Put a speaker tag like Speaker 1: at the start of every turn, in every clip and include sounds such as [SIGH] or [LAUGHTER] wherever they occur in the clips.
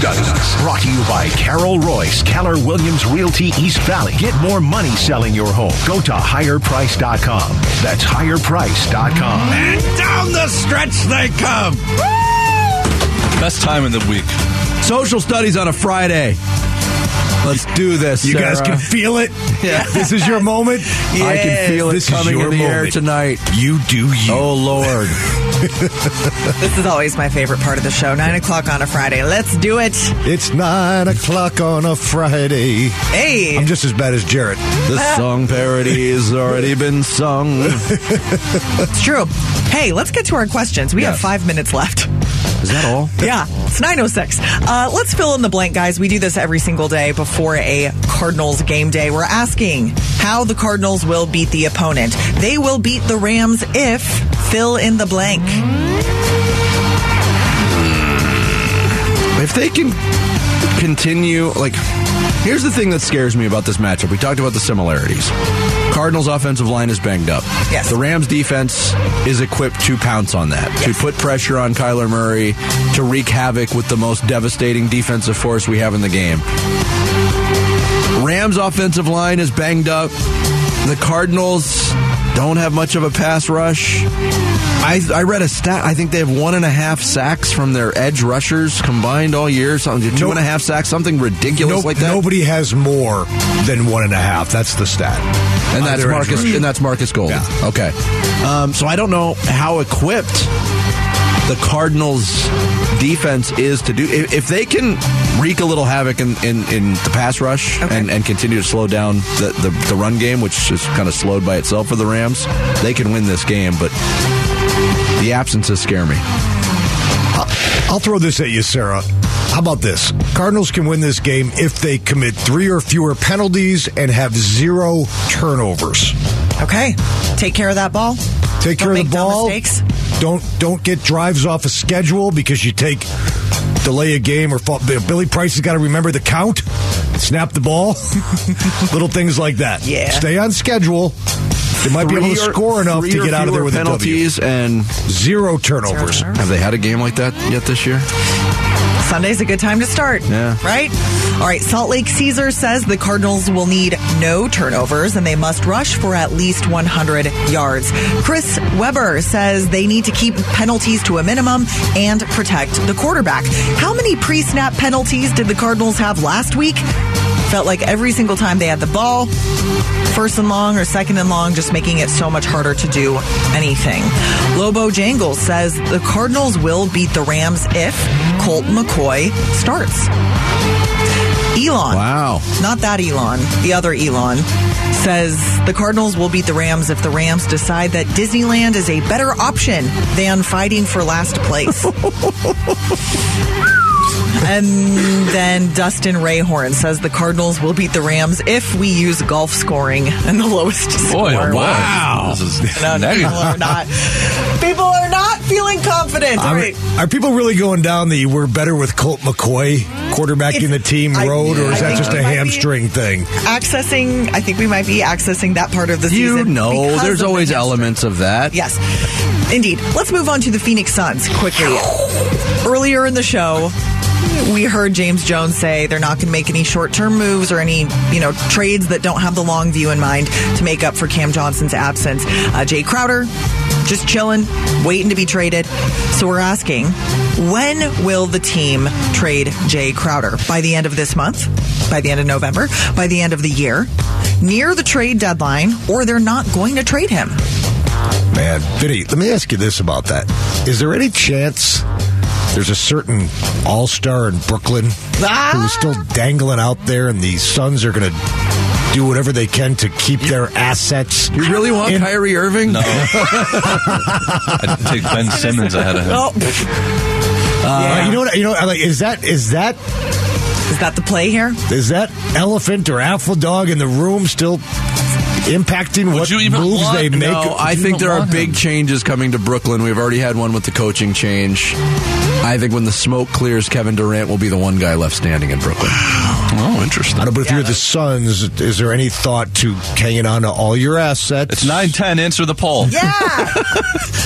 Speaker 1: studies. Brought to you by Carol Royse, Keller Williams Realty East Valley. Get more money selling your home. Go to higherprice.com. That's higherprice.com.
Speaker 2: And down the stretch they come.
Speaker 3: Best time in the week.
Speaker 4: Social studies on a Friday. Let's do this.
Speaker 2: You guys can feel it. [LAUGHS]
Speaker 4: Yeah.
Speaker 2: This is your moment.
Speaker 4: I can feel it
Speaker 2: This is
Speaker 4: coming
Speaker 2: your
Speaker 4: in the air tonight.
Speaker 2: You do you.
Speaker 4: Oh Lord.
Speaker 5: This is always my favorite part of the show. Nine o'clock on a Friday. Let's do it.
Speaker 2: It's nine o'clock on a Friday.
Speaker 5: Hey.
Speaker 2: I'm just as bad as Jarrett.
Speaker 4: The [LAUGHS] song parody has already been sung. [LAUGHS]
Speaker 5: It's true. Hey, let's get to our questions. We have five minutes left.
Speaker 4: Is that all?
Speaker 5: Yeah, it's 906. Uh, let's fill in the blank, guys. We do this every single day before a Cardinals game day. We're asking how the Cardinals will beat the opponent. They will beat the Rams if fill in the blank.
Speaker 4: If they can continue, like, here's the thing that scares me about this matchup. We talked about the similarities. Cardinals' offensive line is banged up.
Speaker 5: Yes.
Speaker 4: The Rams' defense is equipped to pounce on that, to put pressure on Kyler Murray, to wreak havoc with the most devastating defensive force we have in the game. Rams' offensive line is banged up. The Cardinals don't have much of a pass rush. I, I read a stat. I think they have one and a half sacks from their edge rushers combined all year. Something two
Speaker 2: Nope.
Speaker 4: and a half sacks, something ridiculous
Speaker 2: Nope,
Speaker 4: like that.
Speaker 2: Nobody has more than one and a half. That's the stat.
Speaker 4: and that's Marcus. And that's Marcus Golden.
Speaker 2: Yeah.
Speaker 4: Okay. Um, so I don't know how equipped the Cardinals' defense is to do. If, if they can wreak a little havoc in, in, in the pass rush
Speaker 5: Okay.
Speaker 4: and, and continue to slow down the, the, the run game, which is kind of slowed by itself for the Rams, they can win this game. But the absences scare me.
Speaker 2: I'll throw this at you, Sarah. How about this? Cardinals can win this game if they commit three or fewer penalties and have zero turnovers.
Speaker 5: Okay. Take care of that ball.
Speaker 2: Take
Speaker 5: Don't
Speaker 2: care of the
Speaker 5: dumb
Speaker 2: ball.
Speaker 5: mistakes.
Speaker 2: Don't don't get drives off a schedule because you take delay a game or fall, Billy Price has got to remember the count. Snap the ball. [LAUGHS] Little things like that.
Speaker 5: Yeah.
Speaker 2: Stay on schedule. They might be able to
Speaker 4: Three or-
Speaker 2: score enough to get out of there
Speaker 4: fewer
Speaker 2: with
Speaker 4: penalties and.
Speaker 2: Zero turnovers.
Speaker 5: Zero
Speaker 4: have they had a game like that yet this year?
Speaker 5: Sunday's a good time to start.
Speaker 4: Yeah.
Speaker 5: Right? All right. Salt Lake Caesar says the Cardinals will need no turnovers and they must rush for at least 100 yards. Chris Weber says they need to keep penalties to a minimum and protect the quarterback. How many pre snap penalties did the Cardinals have last week? Felt like every single time they had the ball, first and long or second and long, just making it so much harder to do anything. Lobo Jangles says the Cardinals will beat the Rams if Colt McCoy starts. Elon.
Speaker 4: Wow.
Speaker 5: Not that Elon, the other Elon, says the Cardinals will beat the Rams if the Rams decide that Disneyland is a better option than fighting for last place. [LAUGHS] And then Dustin Rayhorn says the Cardinals will beat the Rams if we use golf scoring and the lowest
Speaker 3: Boy,
Speaker 5: score.
Speaker 3: oh,
Speaker 4: Wow.
Speaker 3: This is
Speaker 5: No, no, people are not. People are not feeling confident.
Speaker 2: Are,
Speaker 5: right.
Speaker 2: are people really going down the we're better with Colt McCoy quarterbacking
Speaker 5: It's-
Speaker 2: the team
Speaker 5: I-
Speaker 2: road, or
Speaker 5: I
Speaker 2: is that just a hamstring thing?
Speaker 5: Accessing, I think we might be accessing that part of the
Speaker 4: You
Speaker 5: season.
Speaker 4: know, there's
Speaker 5: of the
Speaker 4: always elements of that.
Speaker 5: Yes, indeed. Let's move on to the Phoenix Suns quickly. Earlier in the show, we heard James Jones say they're not going to make any short-term moves or any, you know, trades that don't have the long view in mind to make up for Cam Johnson's absence. Uh, Jay Crowder, just chilling, waiting to be traded. So we're asking, when will the team trade Jay Crowder? By the end of this month? By the end of November? By the end of the year? Near the trade deadline, or they're not going to trade him?
Speaker 2: Man, Vinny, let me ask you this about that. Is there any chance there's a certain all star in Brooklyn
Speaker 5: Ah!
Speaker 2: who's still dangling out there and the Suns are going to do whatever they can to keep their assets?
Speaker 4: You really want
Speaker 2: in-
Speaker 4: Kyrie Irving?
Speaker 3: No. [LAUGHS] I'd take Ben Simmons ahead of him.
Speaker 5: Oh,
Speaker 2: Uh, you know what? You know, like, is that is that
Speaker 5: is that the play here?
Speaker 2: is that elephant or alpha dog in the room still impacting what
Speaker 3: you even
Speaker 2: moves
Speaker 3: want-
Speaker 2: they make?
Speaker 4: No, I think there are big
Speaker 3: him.
Speaker 4: changes coming to Brooklyn. We've already had one with the coaching change. I think when the smoke clears, Kevin Durant will be the one guy left standing in Brooklyn.
Speaker 3: Oh, interesting.
Speaker 2: I don't, but if
Speaker 5: Yeah,
Speaker 2: you're the
Speaker 5: that's-
Speaker 2: Suns, is there any thought to hanging on to all your assets?
Speaker 3: It's 910. Answer the poll.
Speaker 5: Yeah. [LAUGHS]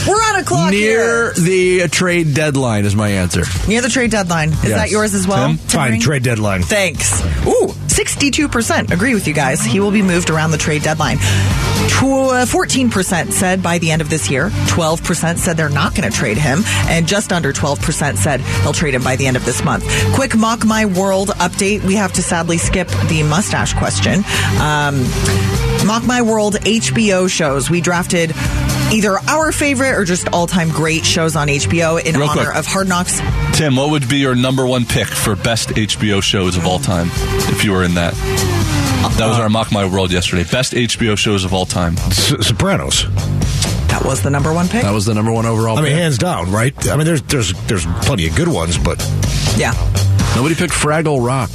Speaker 5: We're on a clock here.
Speaker 4: Near
Speaker 5: here.
Speaker 4: the trade deadline is my answer.
Speaker 5: Near the trade deadline. Is
Speaker 2: Yes.
Speaker 5: that yours as well?
Speaker 3: Tim?
Speaker 2: Fine, trade deadline.
Speaker 5: Thanks. Ooh, 62% agree with you guys. He will be moved around the trade deadline. Uh, 14% said by the end of this year. 12% said they're not going to trade him. And just under 12% said they'll trade him by the end of this month. Quick Mock My World update. We have to sadly skip the mustache question. Um, Mock My World HBO shows. We drafted either our favorite or just all time great shows on HBO in
Speaker 3: Real
Speaker 5: honor
Speaker 3: quick.
Speaker 5: of Hard Knocks.
Speaker 3: Tim, what would be your number one pick for best HBO shows of all time if you were in that? That was our Mock My World yesterday. Best HBO shows of all time.
Speaker 2: S- Sopranos.
Speaker 5: That was the number one pick.
Speaker 4: That was the number one overall.
Speaker 2: I mean,
Speaker 4: pick.
Speaker 2: hands down, right? I mean, there's there's there's plenty of good ones, but
Speaker 5: yeah.
Speaker 4: Nobody picked Fraggle Rock.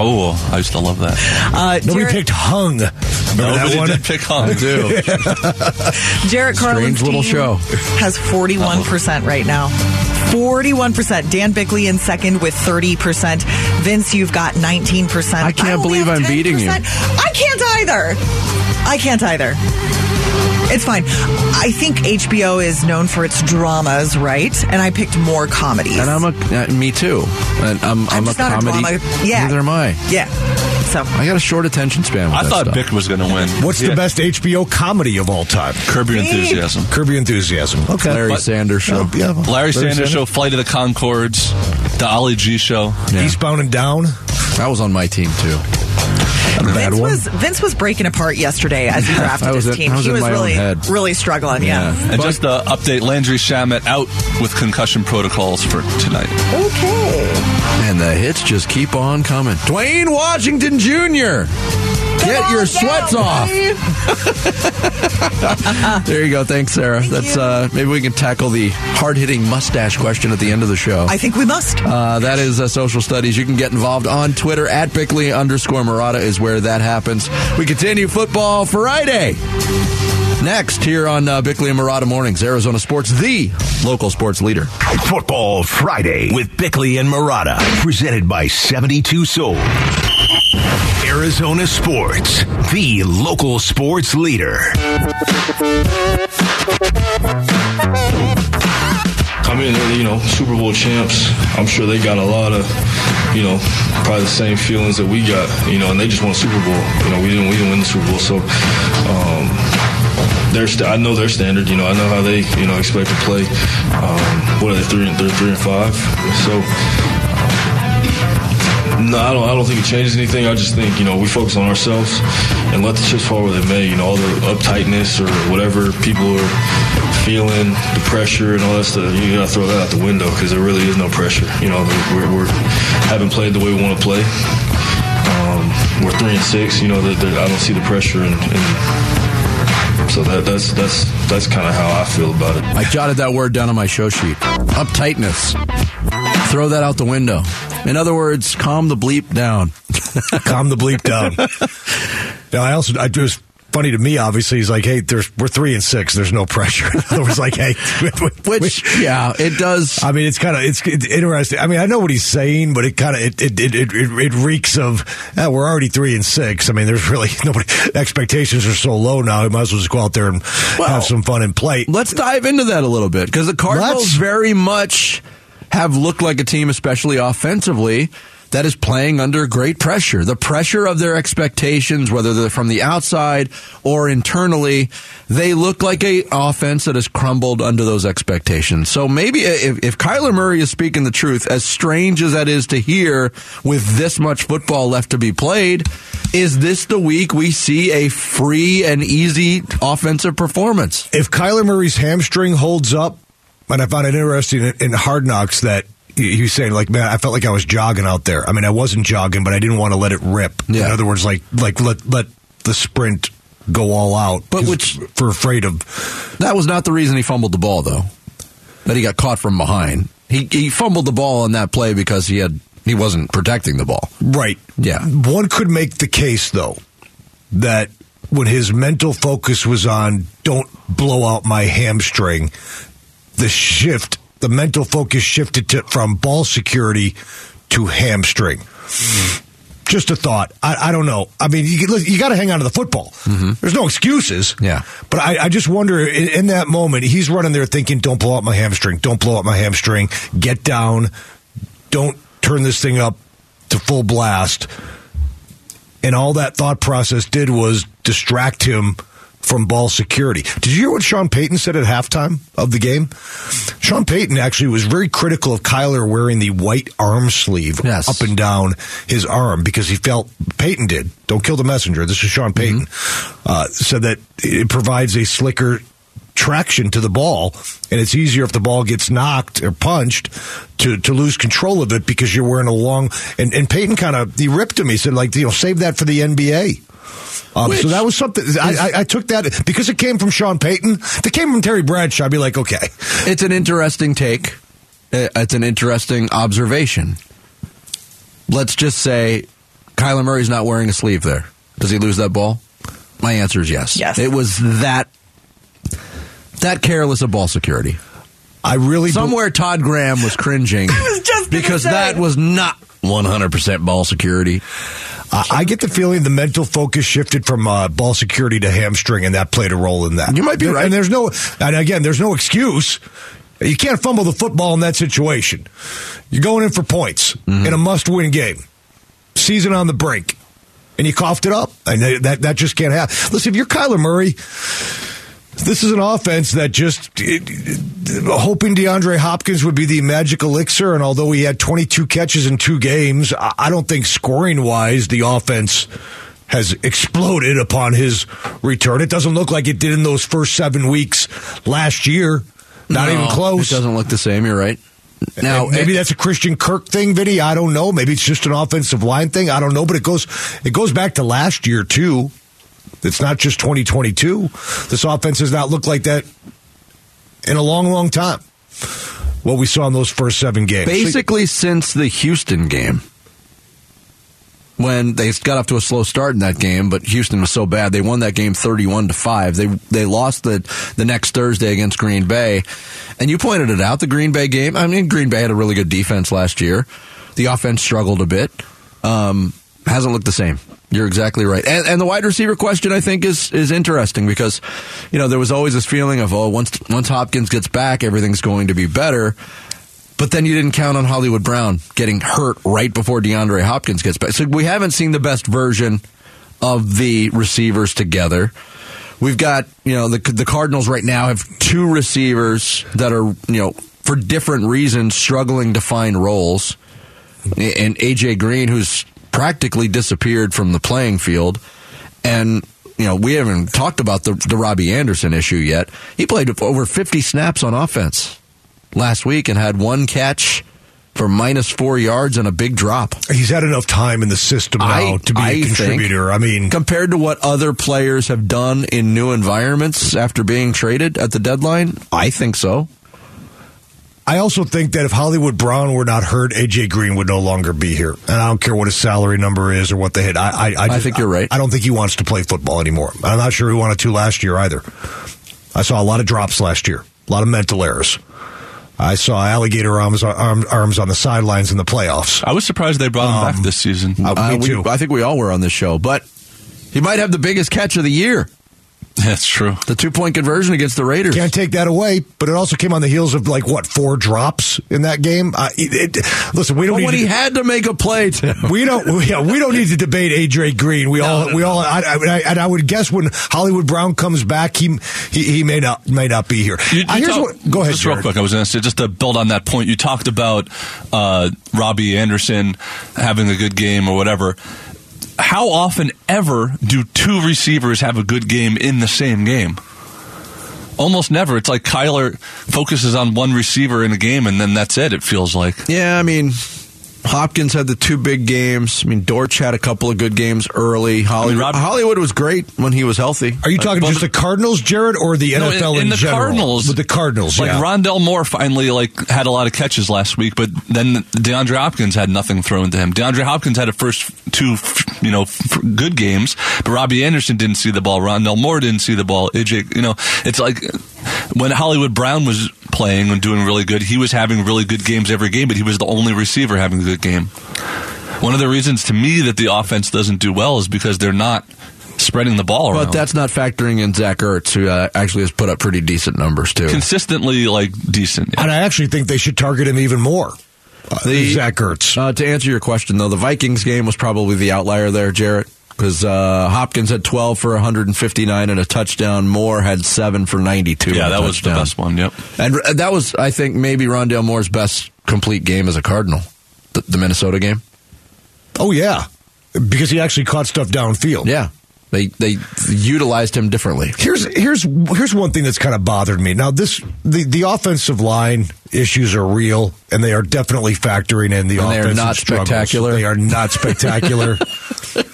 Speaker 3: Oh, I used to love that.
Speaker 5: Uh,
Speaker 2: nobody
Speaker 5: Jarrett-
Speaker 2: picked Hung. Remember
Speaker 3: Nobody
Speaker 2: that one?
Speaker 3: did pick Hung.
Speaker 4: Dude, [LAUGHS]
Speaker 5: Jarrett Carlin's
Speaker 4: Strange little
Speaker 5: team
Speaker 4: show.
Speaker 5: has 41% right now. 41%. Dan Bickley in second with 30%. Vince, you've got 19%.
Speaker 4: I can't
Speaker 5: only
Speaker 4: believe
Speaker 5: have
Speaker 4: I'm beating you.
Speaker 5: I can't either. I can't either. It's fine. I think HBO is known for its dramas, right? And I picked more comedies.
Speaker 4: and I'm a uh, me too. And I'm I'm,
Speaker 5: I'm
Speaker 4: a
Speaker 5: just not a
Speaker 4: comedy.
Speaker 5: yeah.
Speaker 4: Neither am I.
Speaker 5: yeah. So
Speaker 4: I got a short attention span. With
Speaker 3: I
Speaker 4: that
Speaker 3: thought
Speaker 4: stuff.
Speaker 3: Bick was going to win.
Speaker 2: What's
Speaker 3: Yeah.
Speaker 2: the best HBO comedy of all time?
Speaker 3: Curb Your Enthusiasm.
Speaker 2: Curb Your Enthusiasm. Okay.
Speaker 4: Larry
Speaker 3: But-
Speaker 4: Sanders show.
Speaker 2: Yeah, yeah.
Speaker 3: Larry Sanders Show, Flight of the Conchords, the Ali G Show.
Speaker 4: Yeah.
Speaker 2: Eastbound and Down.
Speaker 4: That was on my team too.
Speaker 2: Bad
Speaker 5: Vince
Speaker 2: one.
Speaker 5: was Vince was breaking apart yesterday as he [LAUGHS] drafted his
Speaker 4: in-
Speaker 5: team.
Speaker 4: Was
Speaker 5: he was really really struggling. Yeah.
Speaker 3: And just the update Landry Shamet out with concussion protocols for tonight.
Speaker 5: Okay.
Speaker 4: And the hits just keep on coming. Duane Washington Jr. Get your sweats off. [LAUGHS] There you go. Thanks, Sarah. That's uh, maybe we can tackle the hard-hitting mustache question at the end of the show.
Speaker 5: I think we must.
Speaker 4: Uh, that is uh, social studies. You can get involved on Twitter at Bickley underscore Marotta is where that happens. We continue football Friday. Next, here on uh, Bickley and Marotta Mornings, Arizona Sports, the local sports leader.
Speaker 1: Football Friday with Bickley and Marotta. Presented by 72 Sold. Arizona Sports, the local sports leader.
Speaker 6: I mean, you know, Super Bowl champs. I'm sure they got a lot of, you know, probably the same feelings that we got, you know, and they just won Super Bowl. You know, we didn't we didn't win the Super Bowl, so um, their st- I know their standard. You know, I know how they you know expect to play. Um, what are they three and they're three and five? So. No, I don't. I don't think it changes anything. I just think you know we focus on ourselves and let the chips fall where they may. You know, all the uptightness or whatever people are feeling, the pressure and all that stuff. You gotta throw that out the window because there really is no pressure. You know, we're, we're haven't played the way we want to play. Um, we're three and six. You know, that that I don't see the pressure and so that, that's that's that's kind of how I feel about it.
Speaker 4: I jotted that word down on my show sheet. Uptightness. Throw that out the window. In other words, calm the bleep down. [LAUGHS]
Speaker 2: Calm the bleep down. now, I also, I it was funny to me. Obviously, he's like, "Hey, there's we're three and six. There's no pressure." [LAUGHS] In other words, like, "Hey," [LAUGHS]
Speaker 4: Which, yeah, it does.
Speaker 2: I mean, it's kind of it's, it's interesting. I mean, I know what he's saying, but it kind of it it, it it it reeks of eh, we're already three and six. I mean, there's really nobody. Expectations are so low now. We might as well just go out there and
Speaker 4: Well,
Speaker 2: have some fun and play.
Speaker 4: Let's dive into that a little bit because the Cardinals
Speaker 2: Let's.
Speaker 4: very much have looked like a team, especially offensively, that is playing under great pressure. The pressure of their expectations, whether they're from the outside or internally, they look like a offense that has crumbled under those expectations. So maybe if, if Kyler Murray is speaking the truth, as strange as that is to hear with this much football left to be played, is this the week we see a free and easy offensive performance?
Speaker 2: if Kyler Murray's hamstring holds up, and I found it interesting in, in Hard Knocks that he was saying, like, man, I felt like I was jogging out there. I mean, I wasn't jogging, but I didn't want to let it rip.
Speaker 4: Yeah.
Speaker 2: In other words, like, like let let the sprint go all out.
Speaker 4: But which-
Speaker 2: for afraid of
Speaker 4: That was not the reason he fumbled the ball, though. That he got caught from behind. He he fumbled the ball on that play because he had he wasn't protecting the ball.
Speaker 2: right.
Speaker 4: Yeah.
Speaker 2: One could make the case though that when his mental focus was on don't blow out my hamstring, the shift the mental focus shifted to, from ball security to hamstring. Just a thought. I, I don't know. I mean, you, you got to hang on to the football. Mm-hmm. There's no excuses.
Speaker 4: Yeah.
Speaker 2: But I, I just wonder in, in that moment, he's running there thinking, don't blow up my hamstring. Don't blow up my hamstring. Get down. Don't turn this thing up to full blast. And all that thought process did was distract him from ball security. Did you hear what Sean Payton said at halftime of the game? Sean Payton actually was very critical of Kyler wearing the white arm sleeve
Speaker 4: Yes.
Speaker 2: up and down his arm because he felt Peyton did. Don't kill the messenger. This is Sean Payton. Uh, said that it provides a slicker traction to the ball, and it's easier if the ball gets knocked or punched to, to lose control of it because you're wearing a long. And, and Peyton kind of he ripped him. He said like you know save that for the NBA. Um, so that was something I, I, I took that because it came from Sean Payton. If it came from Terry Bradshaw, I'd be like, okay,
Speaker 4: It's an interesting take. Uh, It's an interesting observation. Let's just say Kyler Murray's not wearing a sleeve there. Does he lose that ball? My answer is yes.
Speaker 5: Yes.
Speaker 4: It was that that careless of ball security.
Speaker 2: I really be-
Speaker 4: Somewhere Todd Graham was cringing [LAUGHS]
Speaker 5: was just
Speaker 4: because
Speaker 5: say.
Speaker 4: that was not 100% ball security.
Speaker 2: I I get the feeling the mental focus shifted from uh, ball security to hamstring, and that played a role in that.
Speaker 4: You might be right.
Speaker 2: And there's no, and again, there's no excuse. You can't fumble the football in that situation. You're going in for points
Speaker 4: Mm-hmm.
Speaker 2: in a must-win game, season on the brink, and you coughed it up, and that that just can't happen. Listen, if you're Kyler Murray. This is an offense that just it, it- hoping DeAndre Hopkins would be the magic elixir, and although he had 22 catches in two games, I, I don't think scoring wise the offense has exploded upon his return. It doesn't look like it did in those first seven weeks last year. Not
Speaker 4: No,
Speaker 2: even close.
Speaker 4: It doesn't look the same. You're right. Now,
Speaker 2: And maybe that's a Christian Kirk thing, Vinny. I don't know. Maybe it's just an offensive line thing. I don't know. But it goes it goes back to last year too. It's not just 2022. This offense has not looked like that in a long, long time. What we saw in those first seven games.
Speaker 4: basically since the Houston game when they got off to a slow start in that game but Houston was so bad they won that game 31 to 5 they they lost the the next Thursday against Green Bay and you pointed it out the Green Bay game I mean Green Bay had a really good defense last year the offense struggled a bit um hasn't looked the same you're exactly right and, and the wide receiver question I think is is interesting because you know there was always this feeling of oh once once Hopkins gets back everything's going to be better but then you didn't count on Hollywood Brown getting hurt right before DeAndre Hopkins gets back. So we haven't seen the best version of the receivers together. We've got, you know, the the Cardinals right now have two receivers that are, you know, for different reasons struggling to find roles. And AJ Green who's practically disappeared from the playing field and you know, we haven't talked about the, the Robbie Anderson issue yet. He played over 50 snaps on offense last week and had one catch for minus four yards and a big drop.
Speaker 2: he's had enough time in the system now
Speaker 4: I-
Speaker 2: to be a
Speaker 4: I think-
Speaker 2: contributor. I mean,
Speaker 4: Compared to what other players have done in new environments after being traded at the deadline, I think so.
Speaker 2: I also think that if Hollywood Brown were not hurt, AJ Green would no longer be here. And I don't care what his salary number is or what they hit. I, I, I, just-
Speaker 4: think you're right.
Speaker 2: I don't think he wants to play football anymore. I'm not sure he wanted to last year either. I saw a lot of drops last year, a lot of mental errors. I saw alligator arms, arm, arms on the sidelines in the playoffs.
Speaker 3: I was surprised they brought him back this season.
Speaker 2: Uh,
Speaker 4: Uh,
Speaker 2: me
Speaker 4: we-
Speaker 2: too.
Speaker 4: I think we all were on this show, but he might have the biggest catch of the year.
Speaker 3: That's true.
Speaker 4: The two point conversion against the Raiders.
Speaker 2: Can't take that away, but it also came on the heels of like what four drops in that game. Uh, it, it- listen, we don't
Speaker 4: But
Speaker 2: need
Speaker 4: when
Speaker 2: to,
Speaker 4: he had to make a play, Tim.
Speaker 2: we don't we, yeah, we don't need to debate AJ Green. We all we all I, I, and I would guess when Hollywood Brown comes back, he he, he may not may not be here.
Speaker 3: You-
Speaker 2: Uh, here's
Speaker 3: talk-
Speaker 2: what, go ahead,
Speaker 3: Just real quick, I was going to say, just to build on that point, you talked about uh, Robbie Anderson having a good game or whatever. How often ever do two receivers have a good game in the same game? Almost never. It's like Kyler focuses on one receiver in a game, and then that's it. It feels like.
Speaker 4: Yeah, I mean, Hopkins had the two big games. I mean, Dortch had a couple of good games early. Hollywood,
Speaker 3: Rob-
Speaker 4: Hollywood was great when he was healthy.
Speaker 2: Are you talking
Speaker 3: Well,
Speaker 2: just the Cardinals, Jarrett, or the
Speaker 3: No,
Speaker 2: NFL
Speaker 3: in, in the
Speaker 2: general?
Speaker 3: Cardinals,
Speaker 2: With the Cardinals,
Speaker 3: like
Speaker 2: yeah.
Speaker 3: Rondale Moore finally like had a lot of catches last week, but then DeAndre Hopkins had nothing thrown to him. DeAndre Hopkins had a first two, you know, good games, but Robbie Anderson didn't see the ball. Rondale Moore didn't see the ball. AJ, you know, it's like when Hollywood Brown was playing and doing really good. He was having really good games every game, but he was the only receiver having a good game. One of the reasons to me that the offense doesn't do well is because they're not spreading the ball around.
Speaker 4: But that's not factoring in Zach Ertz, who uh, actually has put up pretty decent numbers too.
Speaker 3: consistently like decent. yeah.
Speaker 2: And I actually think they should target him even more. Uh,
Speaker 4: The-
Speaker 2: Zach Ertz.
Speaker 4: Uh, to answer your question, though, the Vikings game was probably the outlier there, Jarrett, because uh, Hopkins had 12 for 159 and a touchdown. Moore had 7 for 92.
Speaker 3: Yeah,
Speaker 4: and a
Speaker 3: that was the best one. Yep.
Speaker 4: And uh, that was, I think, maybe Rondale Moore's best complete game as a Cardinal, the, the Minnesota game.
Speaker 2: oh, yeah. Because he actually caught stuff downfield.
Speaker 4: Yeah. They, they utilized him differently.
Speaker 2: Here's here's here's one thing that's kind of bothered me. Now this the, the offensive line issues are real and they are definitely factoring in the
Speaker 4: And they are not
Speaker 2: struggles.
Speaker 4: spectacular.
Speaker 2: They are not spectacular. [LAUGHS] [LAUGHS]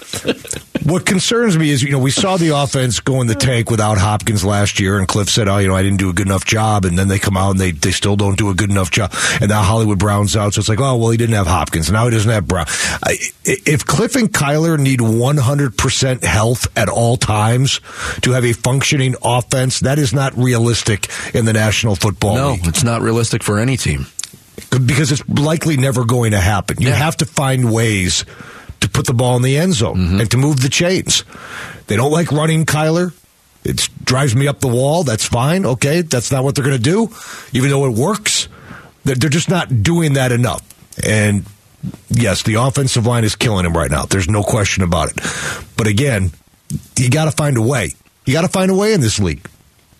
Speaker 2: what concerns me is you know we saw the offense go in the tank without Hopkins last year and Cliff said oh you know I didn't do a good enough job and then they come out and they they still don't do a good enough job and now Hollywood Brown's out so it's like oh well he didn't have Hopkins now he doesn't have Brown. I, if Cliff and Kyler need 100% health at all times to have a functioning offense that is not realistic in the National Football
Speaker 4: No,
Speaker 2: League
Speaker 4: it's not realistic for any team.
Speaker 2: because it's likely never going to happen. You
Speaker 4: Yeah.
Speaker 2: have to find ways put the ball in the end zone
Speaker 4: Mm-hmm.
Speaker 2: and to move the chains. They don't like running Kyler. It drives me up the wall. That's fine. Okay, that's not what they're going to do, even though it works. They're, they're just not doing that enough. And yes, the offensive line is killing him right now. There's no question about it. But again, you got to find a way. You got to find a way in this league.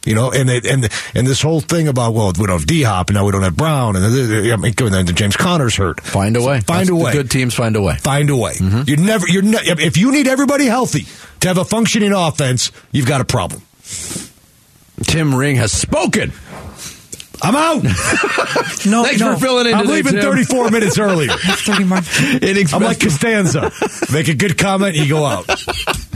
Speaker 2: You know, and it, and and this whole thing about well, we don't have D Hop and now we don't have Brown and I mean, and then James Conner's hurt.
Speaker 4: Find a way.
Speaker 2: Find
Speaker 4: That's
Speaker 2: a
Speaker 4: the
Speaker 2: way.
Speaker 4: Good teams find a way.
Speaker 2: Find a way.
Speaker 4: Mm-hmm.
Speaker 2: You never. You're ne- if you need everybody healthy to have a functioning offense, you've got a problem.
Speaker 4: Tim Ring has spoken.
Speaker 2: I'm out. [LAUGHS]
Speaker 5: No,
Speaker 4: Thanks
Speaker 5: no.
Speaker 4: for filling in
Speaker 2: I'm
Speaker 4: today,
Speaker 2: leaving
Speaker 4: Tim.
Speaker 2: 34 [LAUGHS] minutes earlier.
Speaker 5: 30 more. [LAUGHS]
Speaker 2: I'm like
Speaker 4: Festival-
Speaker 2: Costanza. Make a good comment, you go out.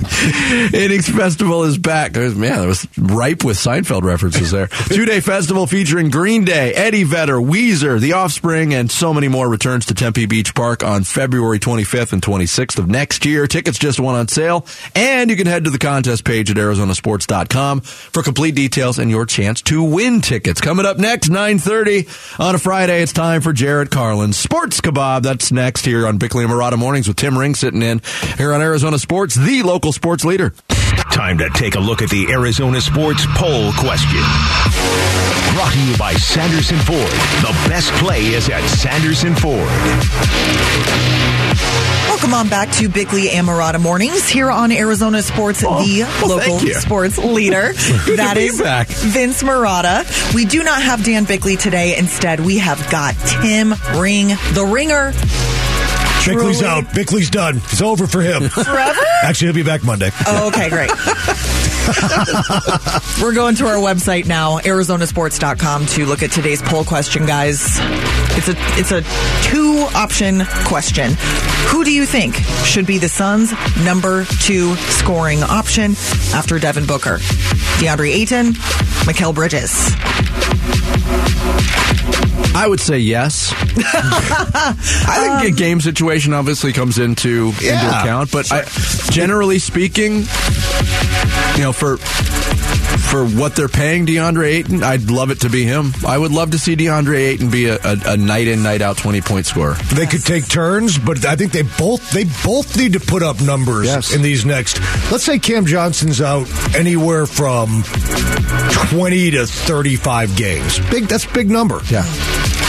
Speaker 2: [LAUGHS]
Speaker 4: Innings Festival is back. There's, man, it was ripe with Seinfeld references there. [LAUGHS] Two day festival featuring Green Day, Eddie Vedder, Weezer, The Offspring, and so many more returns to Tempe Beach Park on February 25th and 26th of next year. Tickets just went on sale, and you can head to the contest page at ArizonaSports.com for complete details and your chance to win tickets. Coming up next, 9.30 on a Friday, it's time for Jarrett Carlin's Sports Kabob. That's next here on Bickley and Marotta Mornings with Tim Ring sitting in here on Arizona Sports, the local sports leader.
Speaker 1: Time to take a look at the Arizona Sports Poll question. Brought to you by Sanderson Ford. The best play is at Sanderson Ford.
Speaker 5: Welcome on back to Bickley and Marotta Mornings here on Arizona Sports, oh, the
Speaker 4: well,
Speaker 5: local sports leader. [LAUGHS]
Speaker 4: Good
Speaker 5: That
Speaker 4: to be
Speaker 5: is
Speaker 4: back.
Speaker 5: Vince Marotta. We do not have Dan Bickley today. Instead, we have got Tim Ring, the ringer.
Speaker 2: Bickley's out. Bickley's done. It's over for him. [LAUGHS]
Speaker 5: Forever?
Speaker 2: Actually, he'll be back Monday.
Speaker 5: Oh, okay, great. [LAUGHS] We're going to our website now, arizonasports.com, to look at today's poll question, guys. It's a it's a two option question. Who do you think should be the Suns' number two scoring option after Devin Booker? DeAndre Ayton, Mikal Bridges.
Speaker 4: I would say yes. [LAUGHS] I think a um, game situation obviously comes into into account, but I, generally speaking, you know, for for what they're paying DeAndre Ayton, I'd love it to be him. I would love to see DeAndre Ayton be a, a, a night in, night out twenty point scorer.
Speaker 2: They could take turns, but I think they both they both need to put up numbers
Speaker 4: Yes.
Speaker 2: in these next. Let's say Cam Johnson's out anywhere from twenty to thirty-five games. Big, that's a big number.
Speaker 4: Yeah.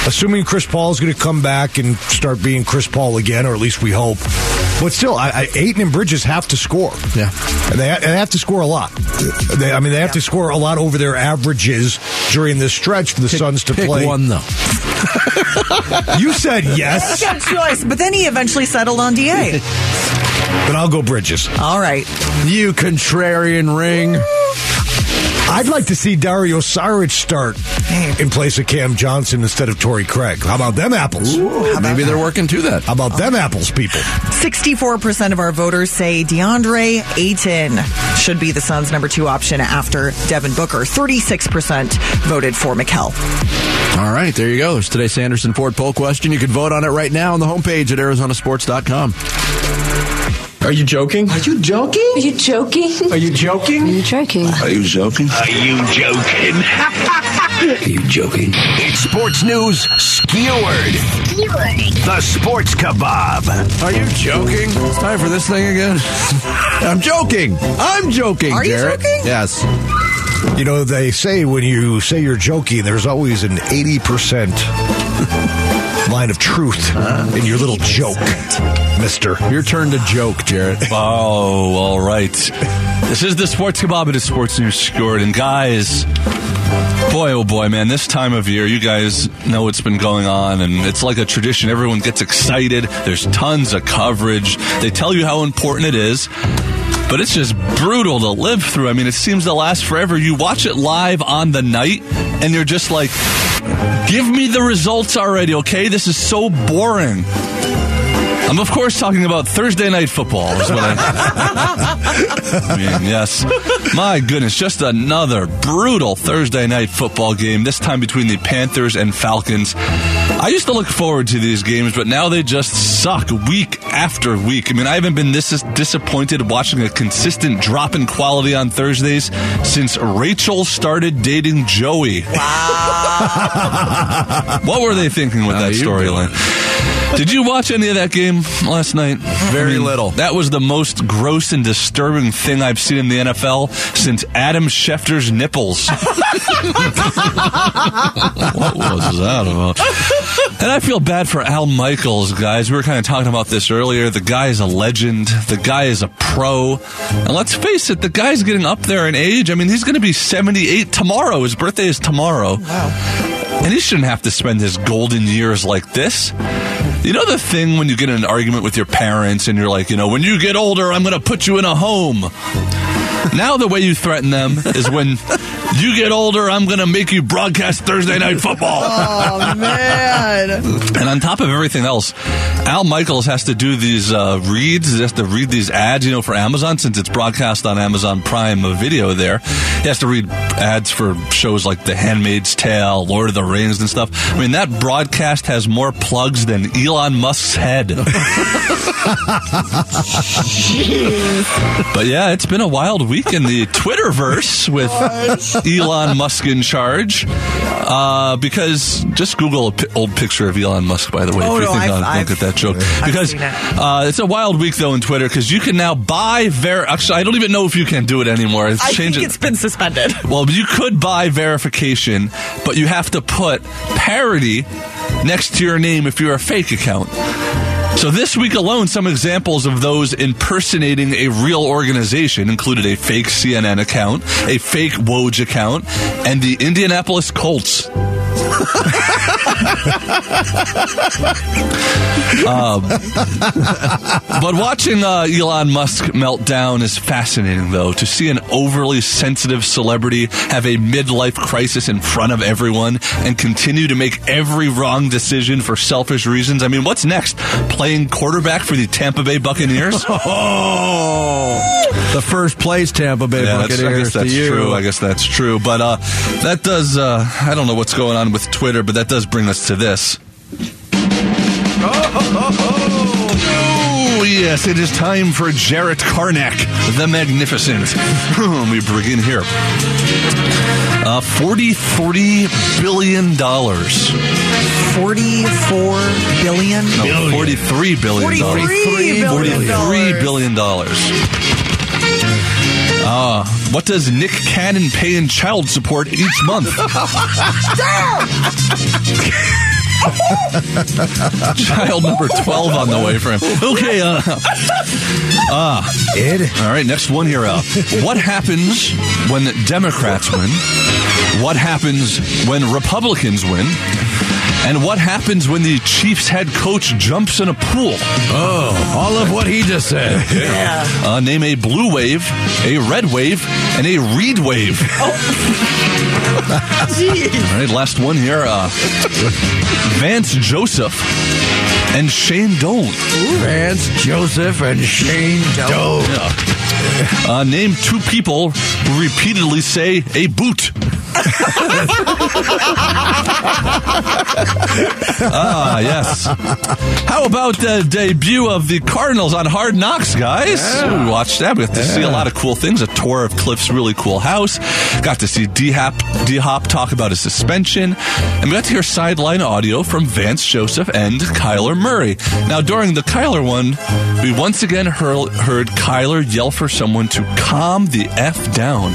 Speaker 2: Assuming Chris Paul is going to come back and start being Chris Paul again, or at least we hope. But still, I, I, Ayton and Bridges have to score.
Speaker 4: Yeah.
Speaker 2: and they, they have to score a lot. They, I mean, they have to score a lot over their averages during this stretch for the Suns to
Speaker 4: Pick
Speaker 2: play.
Speaker 4: one though. [LAUGHS]
Speaker 2: You said yes,
Speaker 5: Good choice. But then he eventually settled on DA.
Speaker 2: but I'll go Bridges.
Speaker 5: All right.
Speaker 4: You contrarian ring.
Speaker 2: I'd like to see Dario Saric start in place of Cam Johnson instead of Torrey Craig. How about them apples?
Speaker 4: Maybe they're working to that.
Speaker 2: How about them apples, people?
Speaker 5: 64% of our voters say DeAndre Ayton should be the Suns' number two option after Devin Booker. 36% voted for Mikal.
Speaker 4: All right, there you go. There's today's Sanderson Ford poll question. You can vote on it right now on the homepage at arizonasports.com.
Speaker 7: Are you joking? Are you joking?
Speaker 8: Are you joking?
Speaker 7: Are you joking?
Speaker 8: Are you joking?
Speaker 1: Are you joking? Are you joking? Are you joking? It's sports news skewered. The Sports Kabob.
Speaker 4: Are you joking? It's time for this thing again. I'm joking. I'm joking.
Speaker 5: Are you joking?
Speaker 4: Yes.
Speaker 2: You know, they say when you say you're joking, there's always an 80% line of truth in your little joke, mister.
Speaker 4: Your turn to joke, Jarrett. [LAUGHS]
Speaker 3: Oh, all right. This is the Sports Kabob. It is Sports News Scored. And guys, boy, oh boy, man, this time of year, you guys know what's been going on, and it's like a tradition. Everyone gets excited. There's tons of coverage. They tell you how important it is. But it's just brutal to live through. I mean, it seems to last forever. You watch it live on the night, and you're just like, give me the results already, okay? This is so boring. I'm of course talking about Thursday night football. Is what I, [LAUGHS] I mean, yes. My goodness, just another brutal Thursday night football game. This time between the Panthers and Falcons. I used to look forward to these games, but now they just suck week after week. I mean, I haven't been this disappointed watching a consistent drop in quality on Thursdays since Rachel started dating Joey. Wow. [LAUGHS] what were they thinking with that storyline? Did you watch any of that game last night?
Speaker 4: Very little.
Speaker 3: That was the most gross and disturbing thing I've seen in the NFL since Adam Schefter's nipples. [LAUGHS] what was that about? And I feel bad for Al Michaels, guys. We were kind of talking about this earlier. The guy is a legend. The guy is a pro. And let's face it, the guy's getting up there in age. I mean, he's going to be 78 tomorrow. His birthday is tomorrow. Wow. And he shouldn't have to spend his golden years like this. You know the thing when you get in an argument with your parents and you're like, you know, when you get older, I'm going to put you in a home. Now the way you threaten them is when you get older, I'm going to make you broadcast Thursday night football. [LAUGHS]
Speaker 5: Oh man!
Speaker 3: And on top of everything else, Al Michaels has to do these uh, reads. He has to read these ads, you know, for Amazon since it's broadcast on Amazon Prime Video. There, he has to read ads for shows like The Handmaid's Tale, Lord of the Rings, and stuff. I mean, that broadcast has more plugs than Elon Musk's head. [LAUGHS] but yeah, it's been a wild week in the Twitterverse with Elon Musk in charge. Uh, because just Google an old picture of Elon Musk, by the way,
Speaker 5: Oh,
Speaker 3: if you
Speaker 5: no,
Speaker 3: think
Speaker 5: I've- I've-
Speaker 3: don't get that joke. Because uh, it's a wild week though in Twitter because you can now buy ver. Actually, I don't even know if you can do it anymore. It's
Speaker 5: I think
Speaker 3: it.
Speaker 5: it's been suspended. [LAUGHS]
Speaker 3: Well, you could buy verification, but you have to put parody next to your name if you're a fake account. So this week alone, some examples of those impersonating a real organization included a fake CNN account, a fake Woj account, and the Indianapolis Colts. Um, but watching uh, Elon Musk melt down is fascinating, though. To see an overly sensitive celebrity have a midlife crisis in front of everyone and continue to make every wrong decision for selfish reasons. I mean, what's next? Playing quarterback for the Tampa Bay Buccaneers?
Speaker 4: Oh, [LAUGHS] the first place Tampa Bay
Speaker 3: Yeah, that's, I
Speaker 4: Buccaneers
Speaker 3: guess that's true. I guess that's true. But uh, that does, uh, I don't know what's going on with Twitter, but that does bring us to this. Oh, yes, it is time for Jarrett Karnak, the Magnificent. [LAUGHS] Let me begin here. Uh, $43 billion.
Speaker 5: Forty-four billion.
Speaker 3: No, $43 billion.
Speaker 5: Forty-three billion.
Speaker 3: $43 billion. Uh, [LAUGHS] what does Nick Cannon pay in child support each month? [LAUGHS] [LAUGHS] Child number 12 on the way for him. Okay, uh, uh,
Speaker 2: Ed?
Speaker 3: all right, next one here. Uh, what happens when Democrats win? What happens when Republicans win? And what happens when the Chiefs head coach jumps in a pool?
Speaker 4: Oh, all of what he just said. [LAUGHS]
Speaker 3: Uh, name a blue wave, a red wave, and a reed wave. [LAUGHS] Oh. [LAUGHS] All right, last one here. Uh, Vance Joseph and Shane Doan.
Speaker 4: Vance Joseph and Shane Doe.
Speaker 3: Uh, name two people who repeatedly say a boot. [LAUGHS] ah, yes. How about the debut of the Cardinals on Hard Knocks, guys? We watched that. We got to see a lot of cool things. A tour of Cliff's really cool house. Got to see D Hop talk about his suspension, and we got to hear sideline audio from Vance Joseph and Kyler Murray. Now, during the Kyler one, we once again heard, heard Kyler yell for someone to calm the f down.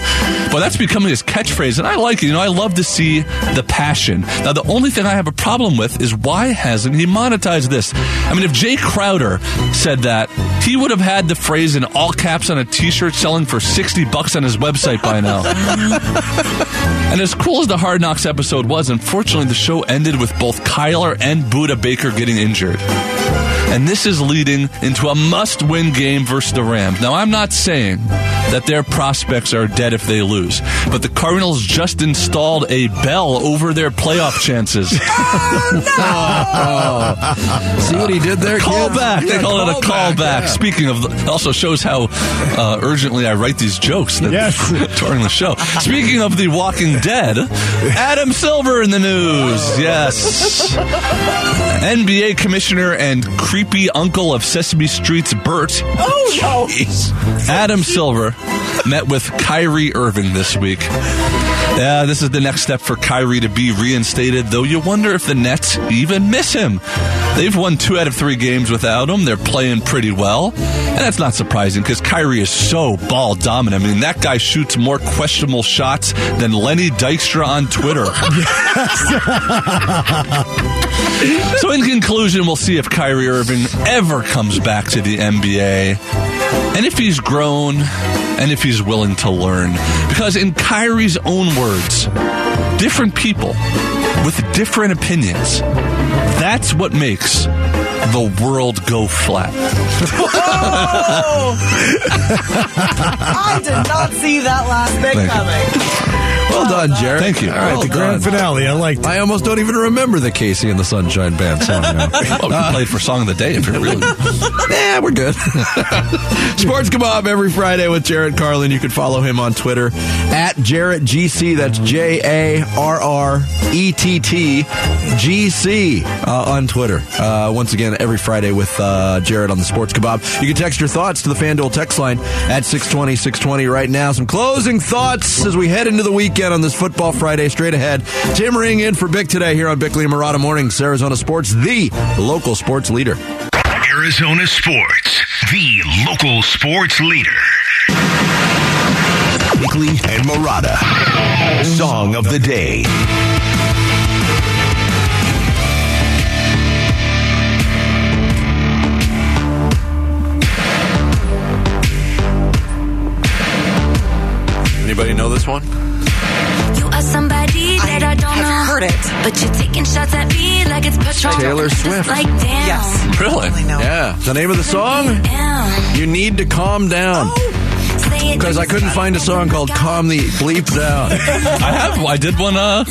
Speaker 3: But that's becoming his catchphrase, and I like it. You know, I love to see the passion. Now, the only thing I have a problem with is why hasn't he monetized this? I mean, if Jay Crowder said that, he would have had the phrase in all caps on a T-shirt selling for sixty bucks on his website by now. [LAUGHS] and as cool as the Hard Knocks episode was, unfortunately, the show ended with both Kyler and Budda Baker getting injured. And this is leading into a must win game versus the Rams. Now, I'm not saying that their prospects are dead if they lose, but the Cardinals just installed a bell over their playoff chances. [LAUGHS] Oh no!
Speaker 4: See what he did there? kids?
Speaker 3: callback. They
Speaker 4: Yeah,
Speaker 3: call it a callback.
Speaker 2: yeah.
Speaker 3: Speaking of, it also shows how uh, urgently I write these jokes that
Speaker 2: Yes. [LAUGHS]
Speaker 3: during the show. Speaking of The Walking Dead, Adam Silver in the news. Yes. [LAUGHS] NBA commissioner and creepy uncle of Sesame Street's Bert.
Speaker 5: Oh, no.
Speaker 3: Adam Silver met with Kyrie Irving this week. Yeah, this is the next step for Kyrie to be reinstated, though you wonder if the Nets even miss him. They've won two out of three games without him. They're playing pretty well. And that's not surprising because Kyrie is so ball dominant. I mean, that guy shoots more questionable shots than Lenny Dykstra on Twitter. [LAUGHS] [LAUGHS] so, in conclusion, we'll see if Kyrie Irving ever comes back to the NBA and if he's grown and if he's willing to learn. Because, in Kyrie's own words, different people with different opinions, that's what makes the world go flat. [LAUGHS] Oh!
Speaker 5: I did not see that last bit coming.
Speaker 4: Well done, Jarrett.
Speaker 3: Thank you.
Speaker 4: All
Speaker 2: right,
Speaker 4: right,
Speaker 2: the grand finale. I liked it.
Speaker 4: I almost don't even remember the KC and the Sunshine Band song now. [LAUGHS]
Speaker 3: Well, we can play it for Song of the Day if you're really. [LAUGHS]
Speaker 4: yeah, we're good. [LAUGHS] Sports Kabob every Friday with Jarrett Carlin. You can follow him on Twitter at Jarrett GC. That's J A R R E T T G C uh, on Twitter. Uh, once again, every Friday with uh, Jarrett on the Sports Kabob. You can text your thoughts to the FanDuel text line at 620 620 right now. Some closing thoughts as we head into the weekend on this Football Friday. Straight ahead. Tim Ring in for Bick today here on Bickley and Marotta Mornings, Arizona Sports, the local sports leader.
Speaker 1: Arizona Sports, the local sports leader. Bickley and Marotta. Song of the day.
Speaker 4: Anybody know this one?
Speaker 5: Heard it.
Speaker 8: But you're taking shots at me like it's petrol.
Speaker 4: Taylor Swift.
Speaker 8: Like, damn.
Speaker 5: Yes.
Speaker 3: Really?
Speaker 5: I.
Speaker 4: Yeah. The name of the song? You need to calm down.
Speaker 8: Say
Speaker 4: Because I couldn't find a song called Calm the Bleep Down. [LAUGHS]
Speaker 3: I have. I did one uh,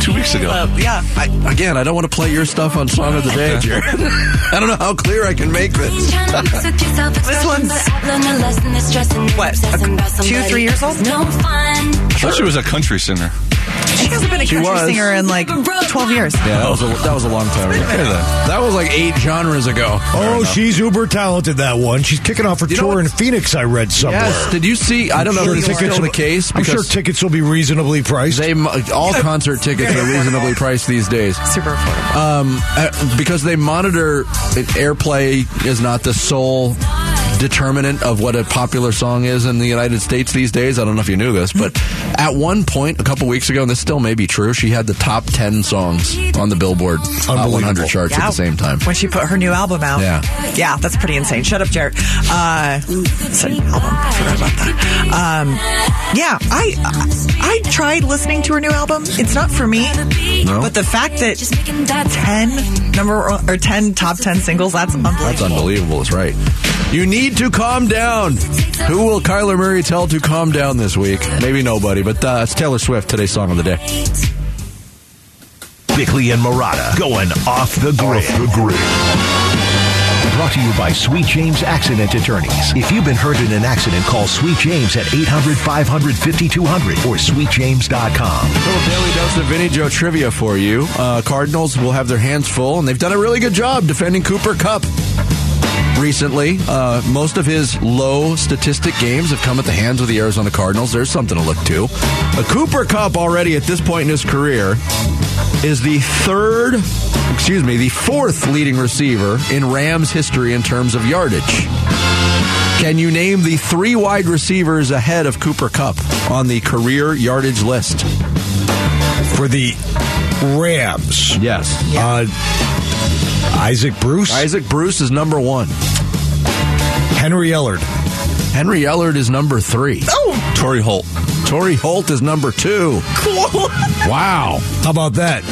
Speaker 3: two weeks ago.
Speaker 5: Uh, yeah.
Speaker 4: I, again, I don't want to play your stuff on Song of the Day, [LAUGHS] Jarrett. [LAUGHS] I don't know how clear I can make this.
Speaker 5: This one's- What, a- two, three years old?
Speaker 8: No fun.
Speaker 3: I thought she was a country singer.
Speaker 5: She hasn't been a
Speaker 4: She
Speaker 5: country
Speaker 4: was.
Speaker 5: singer in like 12 years.
Speaker 4: Yeah, that was a, that was a long time ago. That was like eight genres ago.
Speaker 2: Oh, she's uber talented, that one. She's kicking off her
Speaker 4: You know
Speaker 2: tour
Speaker 4: what?
Speaker 2: in Phoenix, I read somewhere.
Speaker 4: Yes. Did you see? I don't know
Speaker 2: Sure
Speaker 4: if this is
Speaker 2: tickets
Speaker 4: still the
Speaker 2: will-
Speaker 4: case
Speaker 2: I'm sure tickets will be reasonably priced.
Speaker 4: they all concert tickets are [LAUGHS] reasonably priced these days.
Speaker 5: Super affordable.
Speaker 4: um, uh, because they monitor airplay is not the sole determinant of what a popular song is in the United States these days. I don't know if you knew this, but at one point a couple weeks ago, and this still may be true, she had the top ten songs on the Billboard Hot 100 charts at the same time.
Speaker 5: When she put her new album out.
Speaker 4: Yeah.
Speaker 5: Yeah, that's pretty insane. Shut up, Jarrett. Uh, it's an album. I forgot about that. Um, yeah, I, I I tried listening to her new album. It's not for me.
Speaker 4: No?
Speaker 5: But the fact that
Speaker 8: Just making that
Speaker 5: 10 number or 10 top 10 singles, that's unbelievable.
Speaker 4: That's unbelievable. It's right. You need to calm down. Who will Kyler Murray tell to calm down this week? Maybe nobody, but uh, it's Taylor Swift, today's song of the day.
Speaker 1: Bickley and Marotta going off the grid. Brought to you by Sweet James Accident Attorneys. If you've been hurt in an accident, call Sweet James at 800 500 5200 or sweetjames.com.
Speaker 4: Little daily dose of Vinny Joe trivia for you. Uh, Cardinals will have their hands full, and they've done a really good job defending Cooper Kupp. Recently, uh, most of his low statistic games have come at the hands of the Arizona Cardinals. There's something to look to. A Cooper Kupp already at this point in his career is the third, excuse me, the fourth leading receiver in Rams history in terms of yardage. Can you name the three wide receivers ahead of Cooper Kupp on the career yardage list?
Speaker 2: For the Rams.
Speaker 4: Yes.
Speaker 2: Uh, Isaac Bruce.
Speaker 4: Isaac Bruce is number one.
Speaker 2: Henry Ellard.
Speaker 4: Henry Ellard is number three.
Speaker 5: Oh,
Speaker 3: Torry Holt.
Speaker 4: Torry Holt is number two.
Speaker 5: cool.
Speaker 4: Wow.
Speaker 2: How about that?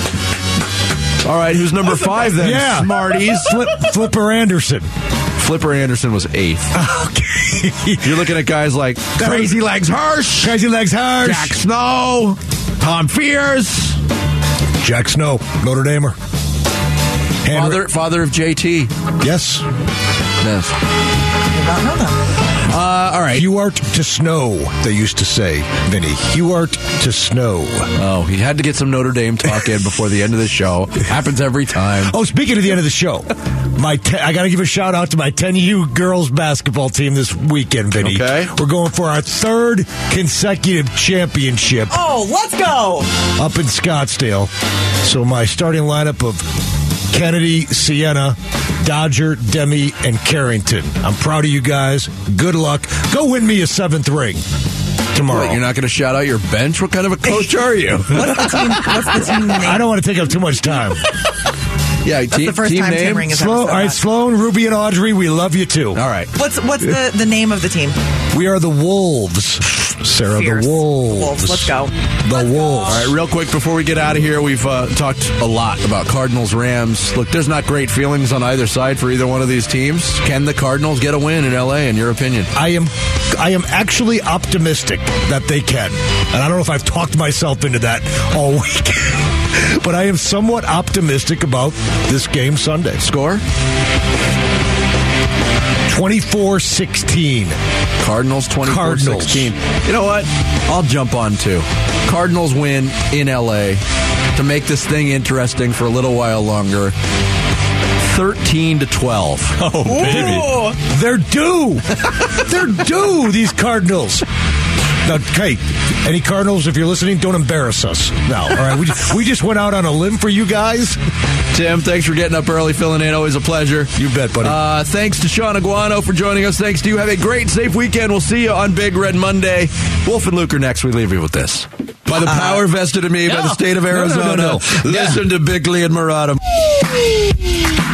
Speaker 4: All right, who's number five then?
Speaker 2: Yeah.
Speaker 4: Smarties. [LAUGHS]
Speaker 2: Flip, Flipper Anderson.
Speaker 4: Flipper Anderson was eighth.
Speaker 2: Okay. [LAUGHS]
Speaker 4: You're looking at guys like Crazy Legs Hirsch,
Speaker 2: Crazy Legs Harsh.
Speaker 4: Jack Snow, Tom Fears,
Speaker 2: Jack Snow, Notre Damer. Henry-
Speaker 4: father, father of JT.
Speaker 2: Yes.
Speaker 4: Yes.
Speaker 5: Did not know that.
Speaker 4: Uh, all right.
Speaker 2: Hugh Art to snow, they used to say, Vinny. Hugh Art to snow.
Speaker 4: Oh, he had to get some Notre Dame talk in before the end of the show. Happens every time.
Speaker 2: Oh, speaking of the end of the show, my te- I got to give a shout out to my 10U girls basketball team this weekend, Vinny.
Speaker 4: Okay.
Speaker 2: We're going for our third consecutive championship
Speaker 5: Oh, let's go.
Speaker 2: up in Scottsdale. So my starting lineup of Kennedy, Sienna, Dodger, Demi, and Carrington. I'm proud of you guys. Good luck. Go win me a seventh ring tomorrow.
Speaker 4: Wait, you're not going to shout out your bench? What kind of a coach are you? [LAUGHS]
Speaker 5: What's the team? What's the team name?
Speaker 2: I don't want to take up too much time. [LAUGHS]
Speaker 4: yeah,
Speaker 5: That's
Speaker 4: team,
Speaker 5: the first
Speaker 4: team
Speaker 5: time
Speaker 4: name.
Speaker 5: Tim Ring has ever
Speaker 2: Sloan,
Speaker 5: said
Speaker 2: all right,
Speaker 5: that.
Speaker 2: Sloan, Ruby, and Audrey, we love you too.
Speaker 4: All right.
Speaker 5: What's what's the, the name of the team?
Speaker 2: We are the Wolves. Sarah,
Speaker 5: Fierce.
Speaker 2: the Wolves.
Speaker 5: Wolves, let's go.
Speaker 2: The Wolves.
Speaker 4: All right, real quick before we get out of here, we've uh, talked a lot about Cardinals Rams. Look, there's not great feelings on either side for either one of these teams. Can the Cardinals get a win in LA, in your opinion?
Speaker 2: I am I am actually optimistic that they can. And I don't know if I've talked myself into that all week. [LAUGHS] but I am somewhat optimistic about this game Sunday.
Speaker 4: Score?
Speaker 2: 24-16.
Speaker 4: Cardinals 24 16. You know what? I'll jump on too. Cardinals win in LA to make this thing interesting for a little while longer. 13 to 12. [LAUGHS]
Speaker 3: Oh, baby.
Speaker 2: They're due. [LAUGHS] They're due, these Cardinals. Now, hey, any Cardinals, if you're listening, don't embarrass us. now. all right? We, we just went out on a limb for you guys.
Speaker 4: Tim, thanks for getting up early, filling in. Always a pleasure.
Speaker 2: You bet, buddy.
Speaker 4: Uh, thanks to Sean Aguano for joining us. Thanks to you. Have a great, safe weekend. We'll see you on Big Red Monday. Wolf and Luke are next. We leave you with this. By the power vested in me by the state of
Speaker 3: No, no, no,
Speaker 4: Arizona,
Speaker 3: no.
Speaker 4: listen to Bickley and Marotta. [LAUGHS]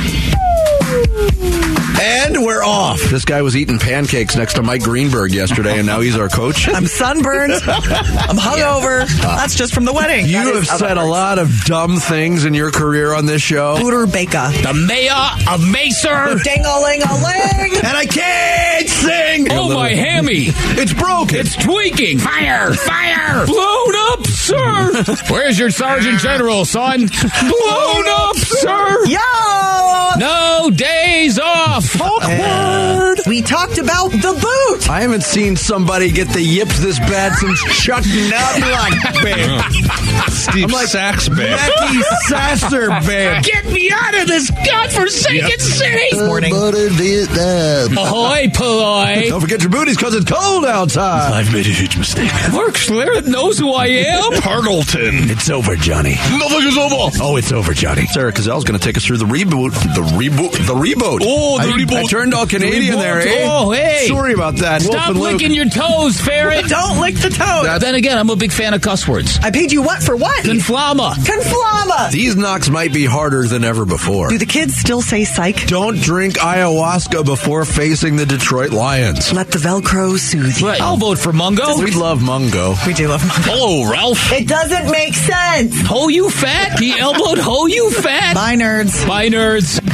Speaker 4: And we're off. This guy was eating pancakes next to Mike Greenberg yesterday, and now he's our coach. [LAUGHS]
Speaker 5: I'm sunburned. I'm hungover. That's just from the wedding.
Speaker 4: You have said
Speaker 5: that
Speaker 4: a lot of dumb things in your career on this show.
Speaker 5: Budda Baker.
Speaker 9: The mayor of Macer.
Speaker 5: Ding-a-ling-a-ling.
Speaker 4: And I can't sing!
Speaker 9: Oh, my hammy.
Speaker 4: It's broken!
Speaker 9: It's tweaking. Fire! Fire! Blown up, sir! Where's your Sergeant General, son? Blown up, sir!
Speaker 5: Yo!
Speaker 9: No days off! Eh. Awkward.
Speaker 5: We talked about the boot.
Speaker 4: I haven't seen somebody get the yips this bad since Chuck Knobloch band.
Speaker 3: Steve
Speaker 4: I'm like,
Speaker 3: Sax band.
Speaker 4: Mackey Sasser band.
Speaker 9: Get me out of this godforsaken city!
Speaker 5: Morning.
Speaker 9: Uh, Ahoy, Polloy!
Speaker 4: Don't forget your booties because it's cold outside.
Speaker 3: I've made a huge mistake.
Speaker 9: Mark Schlereth knows who I am. [LAUGHS]
Speaker 3: Tartleton.
Speaker 4: It's over, Johnny.
Speaker 3: Nothing is over.
Speaker 4: Oh, it's over, Johnny. Sarah Cazelle's going to take us through the reboot. The reboot. The reboot.
Speaker 9: Oh, the
Speaker 4: I,
Speaker 9: reboot.
Speaker 4: I turned all Canadian
Speaker 9: Reboot.
Speaker 4: there,
Speaker 9: Oh, hey.
Speaker 4: Sorry about that.
Speaker 9: Stop licking your toes, ferret. [LAUGHS]
Speaker 5: Don't lick the toad.
Speaker 9: then again, I'm a big fan of cuss words.
Speaker 5: I paid you what for what?
Speaker 9: Conflama.
Speaker 5: Conflama.
Speaker 4: These knocks might be harder than ever before.
Speaker 5: Do the kids still say psych?
Speaker 4: Don't drink ayahuasca before facing the Detroit Lions.
Speaker 5: Let the Velcro soothe you.
Speaker 9: Right, I'll vote for Mungo.
Speaker 4: We love Mungo.
Speaker 5: We do love
Speaker 9: Hello, Ralph.
Speaker 5: It doesn't make sense.
Speaker 9: Ho, you fat. He elbowed Ho, you fat.
Speaker 5: Bye, nerds.
Speaker 9: Bye, nerds.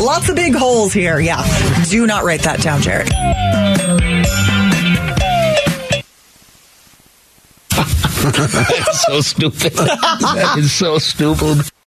Speaker 5: Lots of big holes here. Yeah. Do not write that down, Jarrett. [LAUGHS]
Speaker 9: That's so stupid. that is so stupid.